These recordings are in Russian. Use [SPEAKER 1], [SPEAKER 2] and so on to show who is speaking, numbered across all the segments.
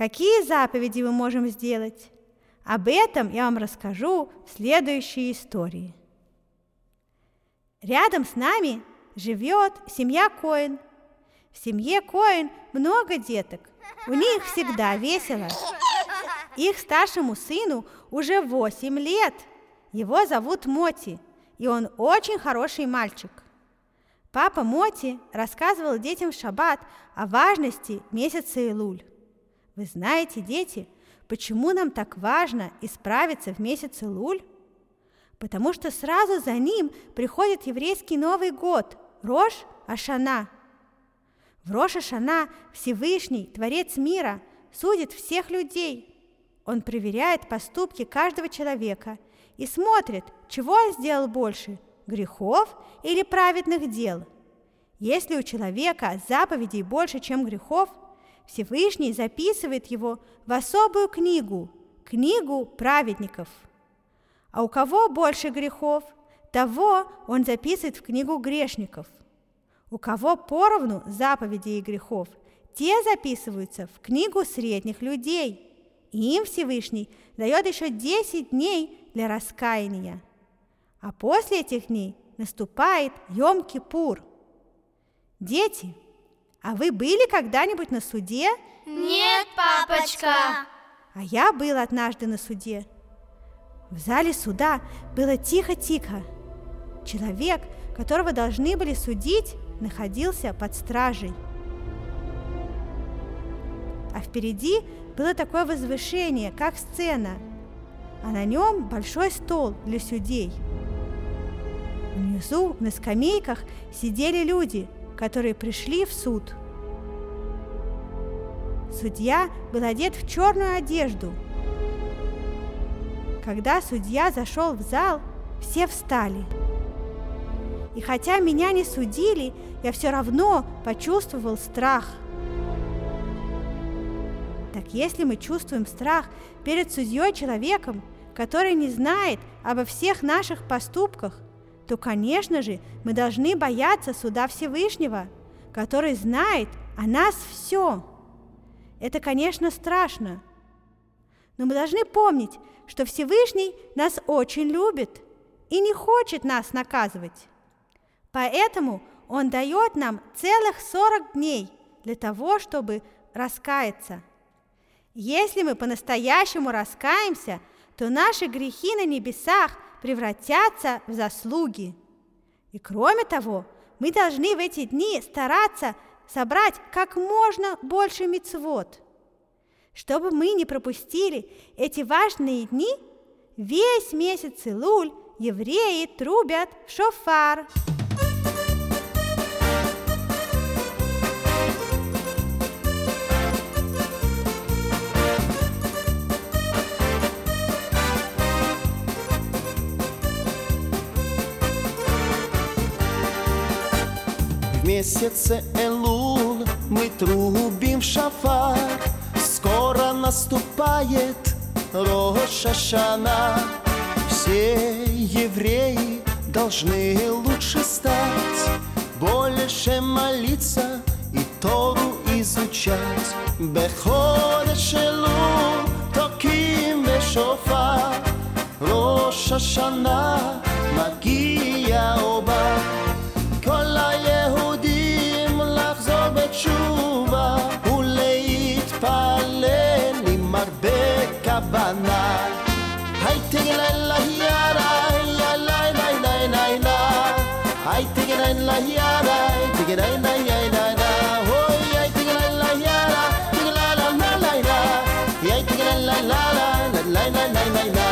[SPEAKER 1] Какие заповеди мы можем сделать? Об этом я вам расскажу в следующей истории. Рядом с нами живет семья Коин. В семье Коин много деток. У них всегда весело. Их старшему сыну уже 8 лет. Его зовут Моти, и он очень хороший мальчик. Папа Моти рассказывал детям в шаббат о важности месяца Илуль. Вы знаете, дети, почему нам так важно исправиться в месяц Илуль? Потому что сразу за ним приходит еврейский Новый год, Рош Ашана. В Рош Ашана Всевышний, Творец мира, судит всех людей. Он проверяет поступки каждого человека и смотрит, чего он сделал больше – грехов или праведных дел. Если у человека заповедей больше, чем грехов, Всевышний записывает его в особую книгу – книгу праведников. А у кого больше грехов, того он записывает в книгу грешников. У кого поровну заповедей и грехов, те записываются в книгу средних людей. И им Всевышний дает еще 10 дней для раскаяния. А после этих дней наступает Йом-Кипур. Дети, а вы были когда-нибудь на суде?
[SPEAKER 2] Нет, папочка.
[SPEAKER 1] А я был однажды на суде. В зале суда было тихо-тихо. Человек, которого должны были судить, находился под стражей. А впереди было такое возвышение, как сцена, а на нем большой стол для судей. Внизу на скамейках сидели люди, которые пришли в суд. Судья был одет в черную одежду. Когда судья зашел в зал, все встали. И хотя меня не судили, я все равно почувствовал страх. Так если мы чувствуем страх перед судьей человеком, который не знает обо всех наших поступках, то, конечно же, мы должны бояться суда Всевышнего, который знает о нас все. Это, конечно, страшно. Но мы должны помнить, что Всевышний нас очень любит и не хочет нас наказывать. Поэтому Он дает нам целых 40 дней для того, чтобы раскаяться. Если мы по-настоящему раскаемся, то наши грехи на небесах превратятся в заслуги. И кроме того, мы должны в эти дни стараться собрать как можно больше мецвод. Чтобы мы не пропустили эти важные дни, весь месяц Илуль евреи трубят в шофар.
[SPEAKER 3] месяце Элул мы трубим в шафар. Скоро наступает Рошашана. Все евреи должны лучше стать, больше молиться и Тору изучать. Беходеш шелу, токим вешофар. Рошашана магия оба. Havana. Hai tiki la la hia la hia la la la la la. Hai tiki la la hia la tiki la la la la la. Hoi hai tiki la la hia la tiki la la la la la. Hai tiki la la la la la la la la la.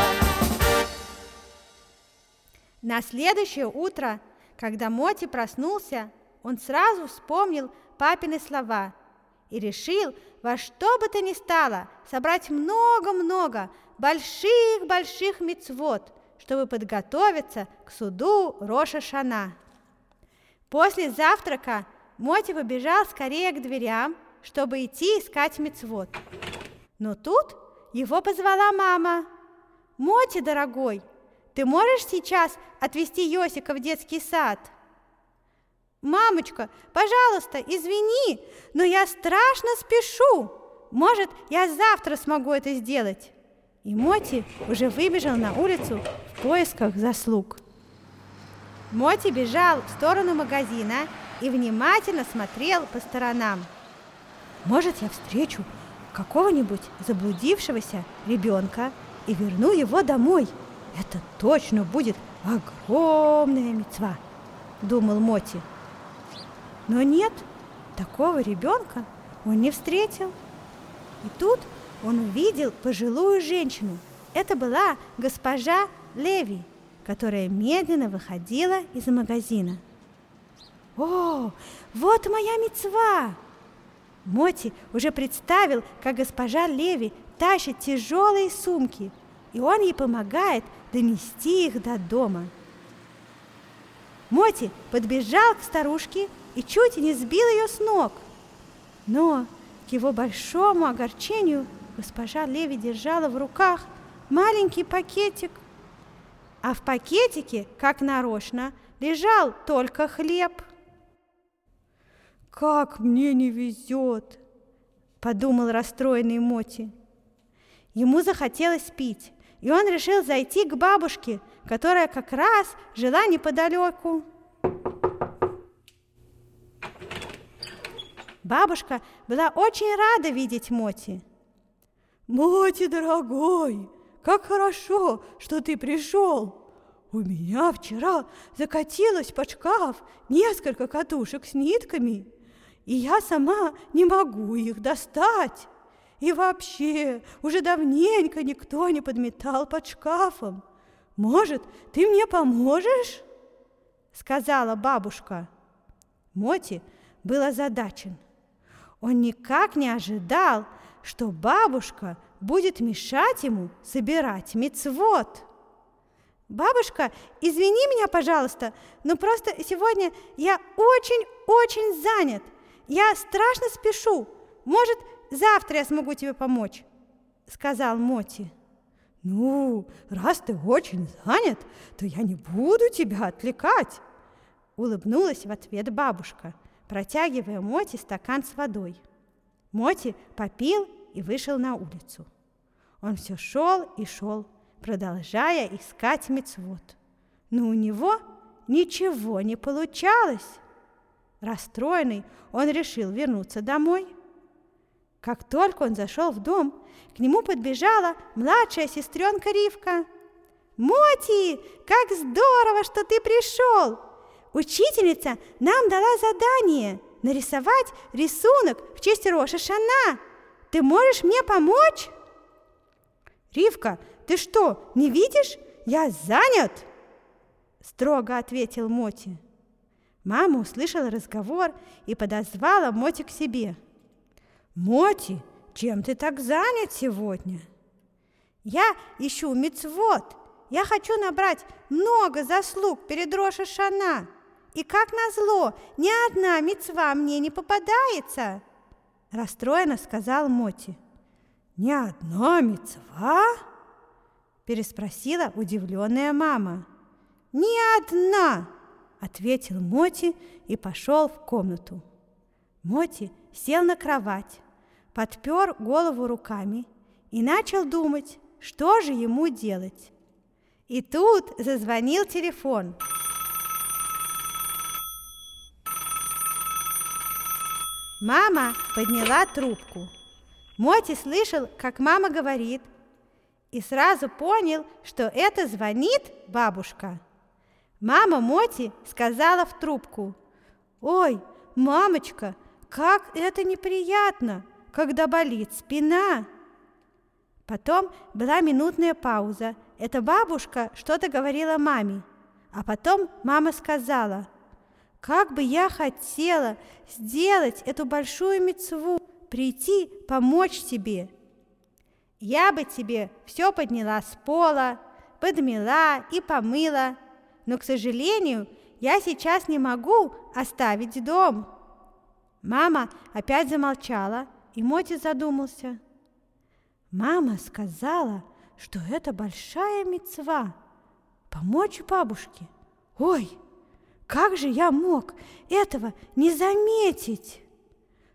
[SPEAKER 1] На следующее утро, когда Моти проснулся, он сразу вспомнил папины слова – и решил во что бы то ни стало собрать много-много больших-больших мецвод, чтобы подготовиться к суду Роша Шана. После завтрака Моти побежал скорее к дверям, чтобы идти искать мецвод. Но тут его позвала мама. «Моти, дорогой, ты можешь сейчас отвезти Йосика в детский сад?» «Мамочка, пожалуйста, извини, но я страшно спешу!» может, я завтра смогу это сделать. И Моти уже выбежал на улицу в поисках заслуг. Моти бежал в сторону магазина и внимательно смотрел по сторонам. Может, я встречу какого-нибудь заблудившегося ребенка и верну его домой. Это точно будет огромная мецва, думал Моти. Но нет, такого ребенка он не встретил. И тут он увидел пожилую женщину. Это была госпожа Леви, которая медленно выходила из магазина. «О, вот моя мецва!» Моти уже представил, как госпожа Леви тащит тяжелые сумки, и он ей помогает донести их до дома. Моти подбежал к старушке и чуть не сбил ее с ног. Но к его большому огорчению госпожа Леви держала в руках маленький пакетик, а в пакетике, как нарочно, лежал только хлеб. «Как мне не везет!» – подумал расстроенный Моти. Ему захотелось пить, и он решил зайти к бабушке, которая как раз жила неподалеку. Бабушка была очень рада видеть Моти. «Моти, дорогой, как хорошо, что ты пришел! У меня вчера закатилось под шкаф несколько катушек с нитками, и я сама не могу их достать. И вообще, уже давненько никто не подметал под шкафом. Может, ты мне поможешь?» Сказала бабушка. Моти был озадачен – он никак не ожидал, что бабушка будет мешать ему собирать мецвод. Бабушка, извини меня, пожалуйста, но просто сегодня я очень-очень занят. Я страшно спешу. Может, завтра я смогу тебе помочь, сказал Моти. Ну, раз ты очень занят, то я не буду тебя отвлекать, улыбнулась в ответ бабушка протягивая Моти стакан с водой. Моти попил и вышел на улицу. Он все шел и шел, продолжая искать мецвод. Но у него ничего не получалось. Расстроенный, он решил вернуться домой. Как только он зашел в дом, к нему подбежала младшая сестренка Ривка. «Моти, как здорово, что ты пришел! Учительница нам дала задание нарисовать рисунок в честь Роша Шана. Ты можешь мне помочь? Ривка, ты что, не видишь? Я занят, строго ответил Моти. Мама услышала разговор и подозвала Моти к себе. Моти, чем ты так занят сегодня? Я ищу мецвод. Я хочу набрать много заслуг перед Роша Шана. И как назло, ни одна мецва мне не попадается, расстроенно сказал Моти. Ни одна мецва? переспросила удивленная мама. Ни одна, ответил Моти и пошел в комнату. Моти сел на кровать, подпер голову руками и начал думать, что же ему делать. И тут зазвонил телефон. Мама подняла трубку. Моти слышал, как мама говорит, и сразу понял, что это звонит бабушка. Мама Моти сказала в трубку, «Ой, мамочка, как это неприятно, когда болит спина!» Потом была минутная пауза. Эта бабушка что-то говорила маме. А потом мама сказала – как бы я хотела сделать эту большую мецву, прийти помочь тебе. Я бы тебе все подняла с пола, подмела и помыла, но, к сожалению, я сейчас не могу оставить дом. Мама опять замолчала, и Моти задумался. Мама сказала, что это большая мецва – помочь бабушке. Ой, как же я мог этого не заметить?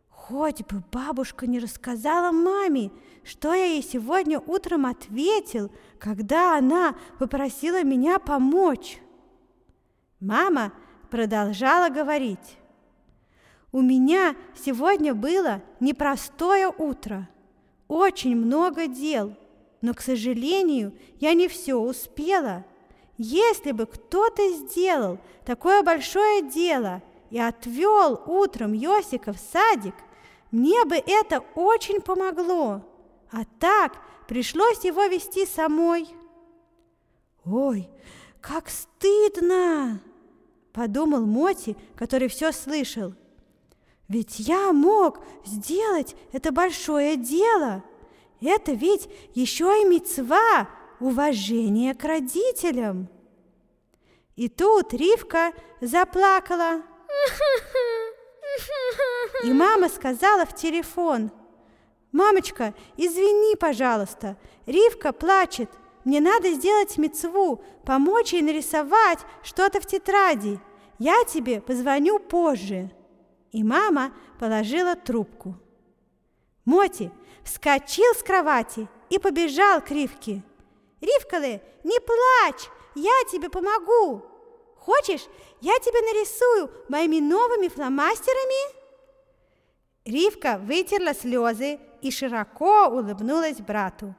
[SPEAKER 1] Хоть бы бабушка не рассказала маме, что я ей сегодня утром ответил, когда она попросила меня помочь. Мама продолжала говорить. У меня сегодня было непростое утро, очень много дел, но, к сожалению, я не все успела. Если бы кто-то сделал такое большое дело и отвел утром Йосика в садик, мне бы это очень помогло. А так пришлось его вести самой. Ой, как стыдно! подумал Моти, который все слышал. Ведь я мог сделать это большое дело. Это ведь еще и мецва, уважение к родителям. И тут Ривка заплакала. И мама сказала в телефон, «Мамочка, извини, пожалуйста, Ривка плачет. Мне надо сделать мецву, помочь ей нарисовать что-то в тетради. Я тебе позвоню позже». И мама положила трубку. Моти вскочил с кровати и побежал к Ривке. «Ривкале, не плачь, я тебе помогу. Хочешь, я тебя нарисую моими новыми фломастерами?» Ривка вытерла слезы и широко улыбнулась брату.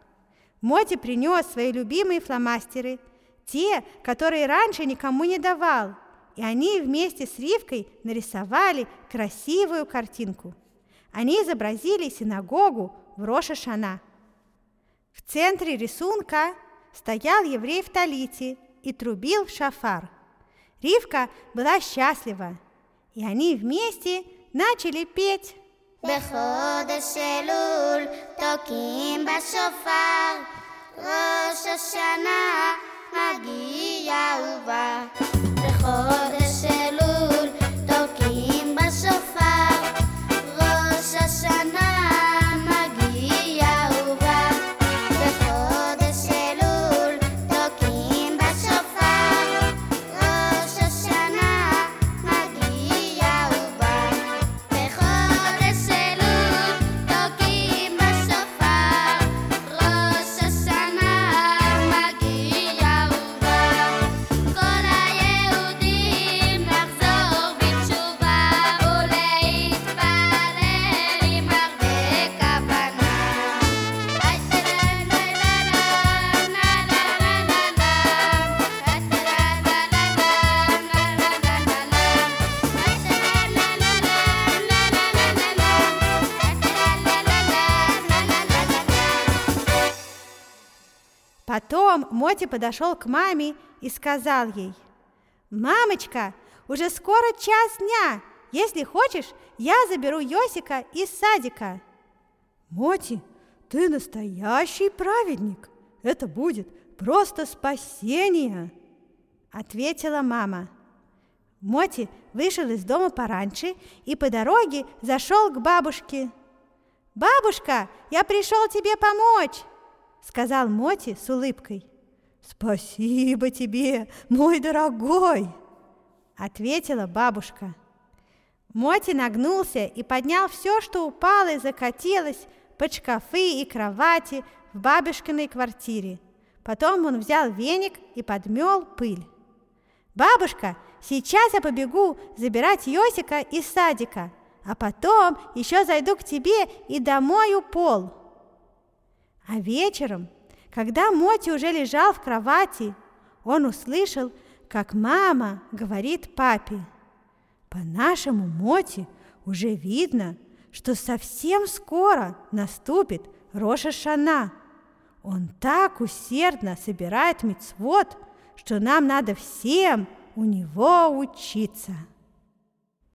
[SPEAKER 1] Моти принес свои любимые фломастеры, те, которые раньше никому не давал, и они вместе с Ривкой нарисовали красивую картинку. Они изобразили синагогу в Роша-Шана. В центре рисунка стоял еврей в талите и трубил в шафар. Ривка была счастлива, и они вместе начали петь.
[SPEAKER 2] בחודש אלול תוקים בשופר, ראש השנה מגיע ובא. בחודש
[SPEAKER 1] Моти подошел к маме и сказал ей, «Мамочка, уже скоро час дня. Если хочешь, я заберу Йосика из садика». «Моти, ты настоящий праведник. Это будет просто спасение», — ответила мама. Моти вышел из дома пораньше и по дороге зашел к бабушке. «Бабушка, я пришел тебе помочь!» сказал Моти с улыбкой. Спасибо тебе, мой дорогой, ответила бабушка. Моти нагнулся и поднял все, что упало и закатилось под шкафы и кровати в бабушкиной квартире. Потом он взял веник и подмел пыль. «Бабушка, сейчас я побегу забирать Йосика из садика, а потом еще зайду к тебе и домою пол». А вечером, когда Моти уже лежал в кровати, он услышал, как мама говорит папе, «По нашему Моти уже видно, что совсем скоро наступит Роша Шана. Он так усердно собирает мицвод, что нам надо всем у него учиться».